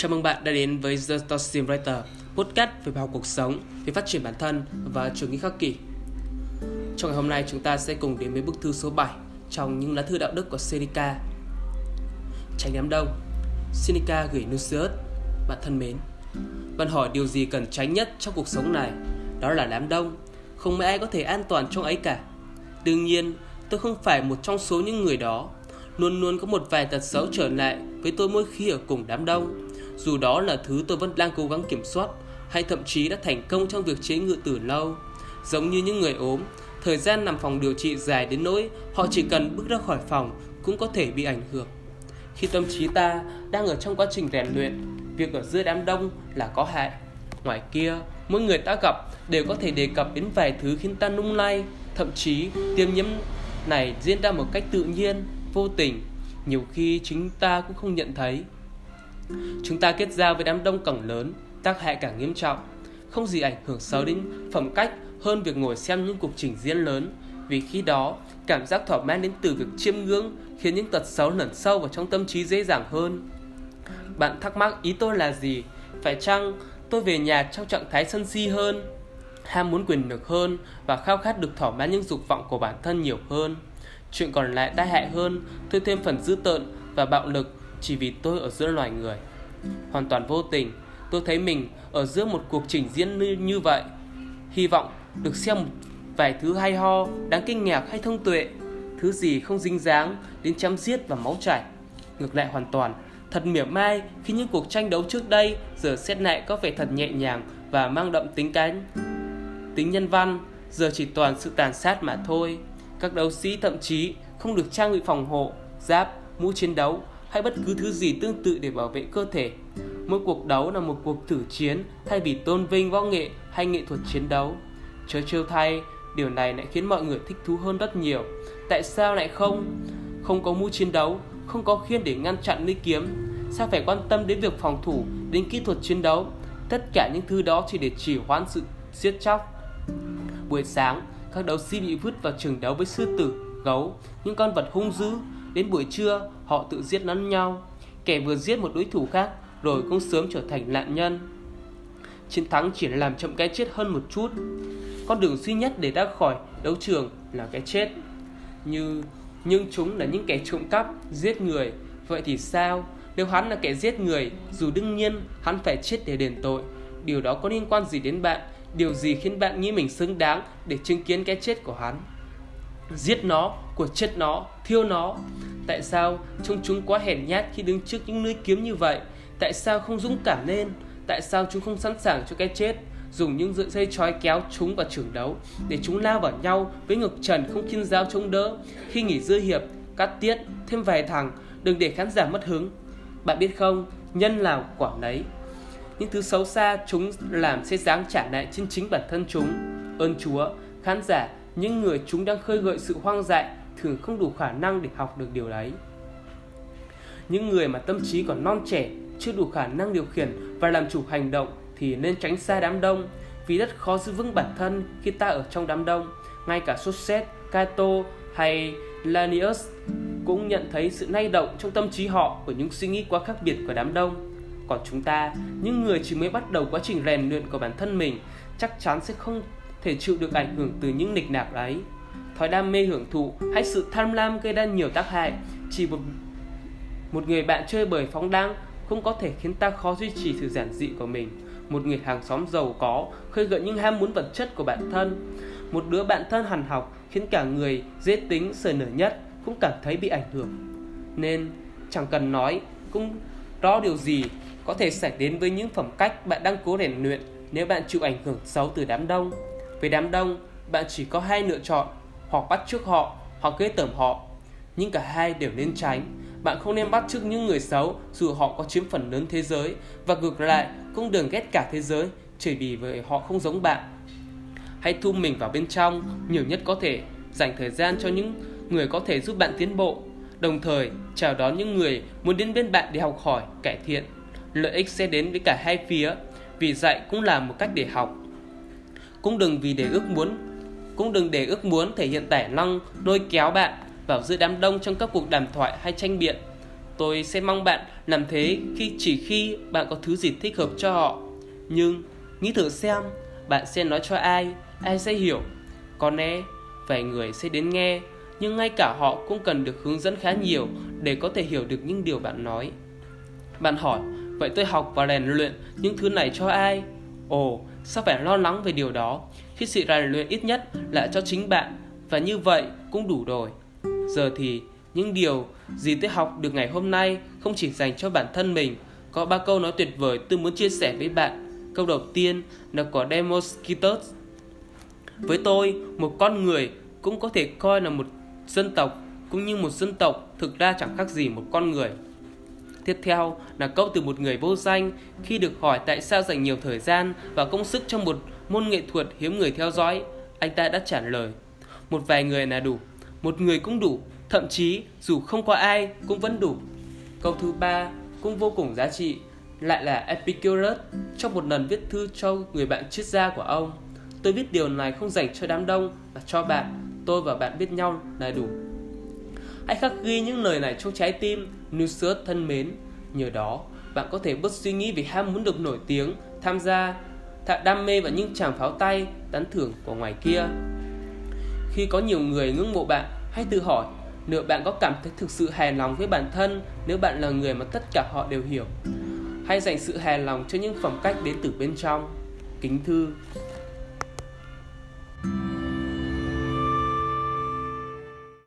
Chào mừng bạn đã đến với The Story Writer, podcast về bài học cuộc sống, về phát triển bản thân và chủ nghĩa khắc kỷ. Trong ngày hôm nay chúng ta sẽ cùng đến với bức thư số 7 trong những lá thư đạo đức của Seneca. Tránh đám đông Seneca gửi Lucius Bạn thân mến. Bạn hỏi điều gì cần tránh nhất trong cuộc sống này? Đó là đám đông Không ai có thể an toàn trong ấy cả. Đương nhiên tôi không phải một trong số những người đó. Luôn luôn có một vài tật xấu trở lại với tôi mỗi khi ở cùng đám đông dù đó là thứ tôi vẫn đang cố gắng kiểm soát hay thậm chí đã thành công trong việc chế ngự từ lâu. Giống như những người ốm, thời gian nằm phòng điều trị dài đến nỗi họ chỉ cần bước ra khỏi phòng cũng có thể bị ảnh hưởng. Khi tâm trí ta đang ở trong quá trình rèn luyện, việc ở giữa đám đông là có hại. Ngoài kia, mỗi người ta gặp đều có thể đề cập đến vài thứ khiến ta nung lay, thậm chí tiêm nhiễm này diễn ra một cách tự nhiên, vô tình, nhiều khi chính ta cũng không nhận thấy. Chúng ta kết giao với đám đông càng lớn, tác hại càng nghiêm trọng. Không gì ảnh hưởng xấu đến phẩm cách hơn việc ngồi xem những cuộc trình diễn lớn. Vì khi đó, cảm giác thỏa mãn đến từ việc chiêm ngưỡng khiến những tật xấu lẩn sâu vào trong tâm trí dễ dàng hơn. Bạn thắc mắc ý tôi là gì? Phải chăng tôi về nhà trong trạng thái sân si hơn, ham muốn quyền lực hơn và khao khát được thỏa mãn những dục vọng của bản thân nhiều hơn? Chuyện còn lại tai hại hơn, tôi thêm phần dữ tợn và bạo lực chỉ vì tôi ở giữa loài người. Hoàn toàn vô tình, tôi thấy mình ở giữa một cuộc trình diễn như, như vậy. Hy vọng được xem một vài thứ hay ho, đáng kinh ngạc hay thông tuệ, thứ gì không dính dáng đến chém giết và máu chảy. Ngược lại hoàn toàn, thật mỉa mai khi những cuộc tranh đấu trước đây giờ xét lại có vẻ thật nhẹ nhàng và mang đậm tính cánh. Tính nhân văn giờ chỉ toàn sự tàn sát mà thôi. Các đấu sĩ thậm chí không được trang bị phòng hộ, giáp, mũ chiến đấu hay bất cứ thứ gì tương tự để bảo vệ cơ thể. Mỗi cuộc đấu là một cuộc thử chiến thay vì tôn vinh võ nghệ hay nghệ thuật chiến đấu. Chớ trêu thay, điều này lại khiến mọi người thích thú hơn rất nhiều. Tại sao lại không? Không có mũ chiến đấu, không có khiên để ngăn chặn lưỡi kiếm. Sao phải quan tâm đến việc phòng thủ, đến kỹ thuật chiến đấu? Tất cả những thứ đó chỉ để chỉ hoãn sự giết chóc. Buổi sáng, các đấu sĩ bị vứt vào trường đấu với sư tử, gấu, những con vật hung dữ Đến buổi trưa, họ tự giết lẫn nhau. Kẻ vừa giết một đối thủ khác, rồi cũng sớm trở thành nạn nhân. Chiến thắng chỉ làm chậm cái chết hơn một chút. Con đường duy nhất để ra khỏi đấu trường là cái chết. Như nhưng chúng là những kẻ trộm cắp, giết người. Vậy thì sao? Nếu hắn là kẻ giết người, dù đương nhiên hắn phải chết để đền tội, điều đó có liên quan gì đến bạn? Điều gì khiến bạn nghĩ mình xứng đáng để chứng kiến cái chết của hắn? Giết nó, của chết nó, thiêu nó. Tại sao trông chúng quá hèn nhát khi đứng trước những lưỡi kiếm như vậy? Tại sao không dũng cảm lên? Tại sao chúng không sẵn sàng cho cái chết? Dùng những sợi dây trói kéo chúng vào trường đấu để chúng lao vào nhau với ngực trần không kiên giáo chống đỡ. Khi nghỉ dư hiệp, cắt tiết, thêm vài thằng, đừng để khán giả mất hứng. Bạn biết không, nhân nào quả nấy. Những thứ xấu xa chúng làm sẽ dáng trả lại trên chính bản thân chúng. Ơn Chúa, khán giả những người chúng đang khơi gợi sự hoang dại thường không đủ khả năng để học được điều đấy. Những người mà tâm trí còn non trẻ, chưa đủ khả năng điều khiển và làm chủ hành động thì nên tránh xa đám đông vì rất khó giữ vững bản thân khi ta ở trong đám đông. Ngay cả Socrates, Cato hay Lanius cũng nhận thấy sự lay động trong tâm trí họ của những suy nghĩ quá khác biệt của đám đông. Còn chúng ta, những người chỉ mới bắt đầu quá trình rèn luyện của bản thân mình, chắc chắn sẽ không thể chịu được ảnh hưởng từ những nịch nạc ấy. Thói đam mê hưởng thụ hay sự tham lam gây ra nhiều tác hại. Chỉ một một người bạn chơi bời phóng đăng cũng có thể khiến ta khó duy trì sự giản dị của mình. Một người hàng xóm giàu có khơi gợi những ham muốn vật chất của bản thân. Một đứa bạn thân hằn học khiến cả người dễ tính, sờ nở nhất, cũng cảm thấy bị ảnh hưởng. Nên, chẳng cần nói cũng rõ điều gì có thể xảy đến với những phẩm cách bạn đang cố rèn luyện nếu bạn chịu ảnh hưởng xấu từ đám đông với đám đông, bạn chỉ có hai lựa chọn, hoặc bắt chước họ, hoặc ghê tởm họ. Nhưng cả hai đều nên tránh. Bạn không nên bắt chước những người xấu dù họ có chiếm phần lớn thế giới và ngược lại cũng đừng ghét cả thế giới chỉ vì vậy họ không giống bạn. Hãy thu mình vào bên trong nhiều nhất có thể, dành thời gian cho những người có thể giúp bạn tiến bộ, đồng thời chào đón những người muốn đến bên bạn để học hỏi, cải thiện. Lợi ích sẽ đến với cả hai phía, vì dạy cũng là một cách để học cũng đừng vì để ước muốn cũng đừng để ước muốn thể hiện tài năng lôi kéo bạn vào giữa đám đông trong các cuộc đàm thoại hay tranh biện Tôi sẽ mong bạn làm thế khi chỉ khi bạn có thứ gì thích hợp cho họ. Nhưng nghĩ thử xem, bạn sẽ nói cho ai, ai sẽ hiểu. Có lẽ vài người sẽ đến nghe, nhưng ngay cả họ cũng cần được hướng dẫn khá nhiều để có thể hiểu được những điều bạn nói. Bạn hỏi, vậy tôi học và rèn luyện những thứ này cho ai? Ồ, sao phải lo lắng về điều đó khi sự rèn luyện ít nhất là cho chính bạn và như vậy cũng đủ rồi. Giờ thì những điều gì tôi học được ngày hôm nay không chỉ dành cho bản thân mình. Có ba câu nói tuyệt vời tôi muốn chia sẻ với bạn. Câu đầu tiên là của Demoskitos. Với tôi, một con người cũng có thể coi là một dân tộc, cũng như một dân tộc thực ra chẳng khác gì một con người. Tiếp theo là câu từ một người vô danh khi được hỏi tại sao dành nhiều thời gian và công sức trong một môn nghệ thuật hiếm người theo dõi. Anh ta đã trả lời, một vài người là đủ, một người cũng đủ, thậm chí dù không có ai cũng vẫn đủ. Câu thứ ba cũng vô cùng giá trị, lại là Epicurus trong một lần viết thư cho người bạn triết gia của ông. Tôi biết điều này không dành cho đám đông mà cho bạn, tôi và bạn biết nhau là đủ. Hãy khắc ghi những lời này trong trái tim, Nusius thân mến. Nhờ đó, bạn có thể bớt suy nghĩ vì ham muốn được nổi tiếng, tham gia, thạ đam mê vào những tràng pháo tay, tán thưởng của ngoài kia. Khi có nhiều người ngưỡng mộ bạn, hãy tự hỏi liệu bạn có cảm thấy thực sự hài lòng với bản thân nếu bạn là người mà tất cả họ đều hiểu. Hãy dành sự hài lòng cho những phẩm cách đến từ bên trong. Kính thư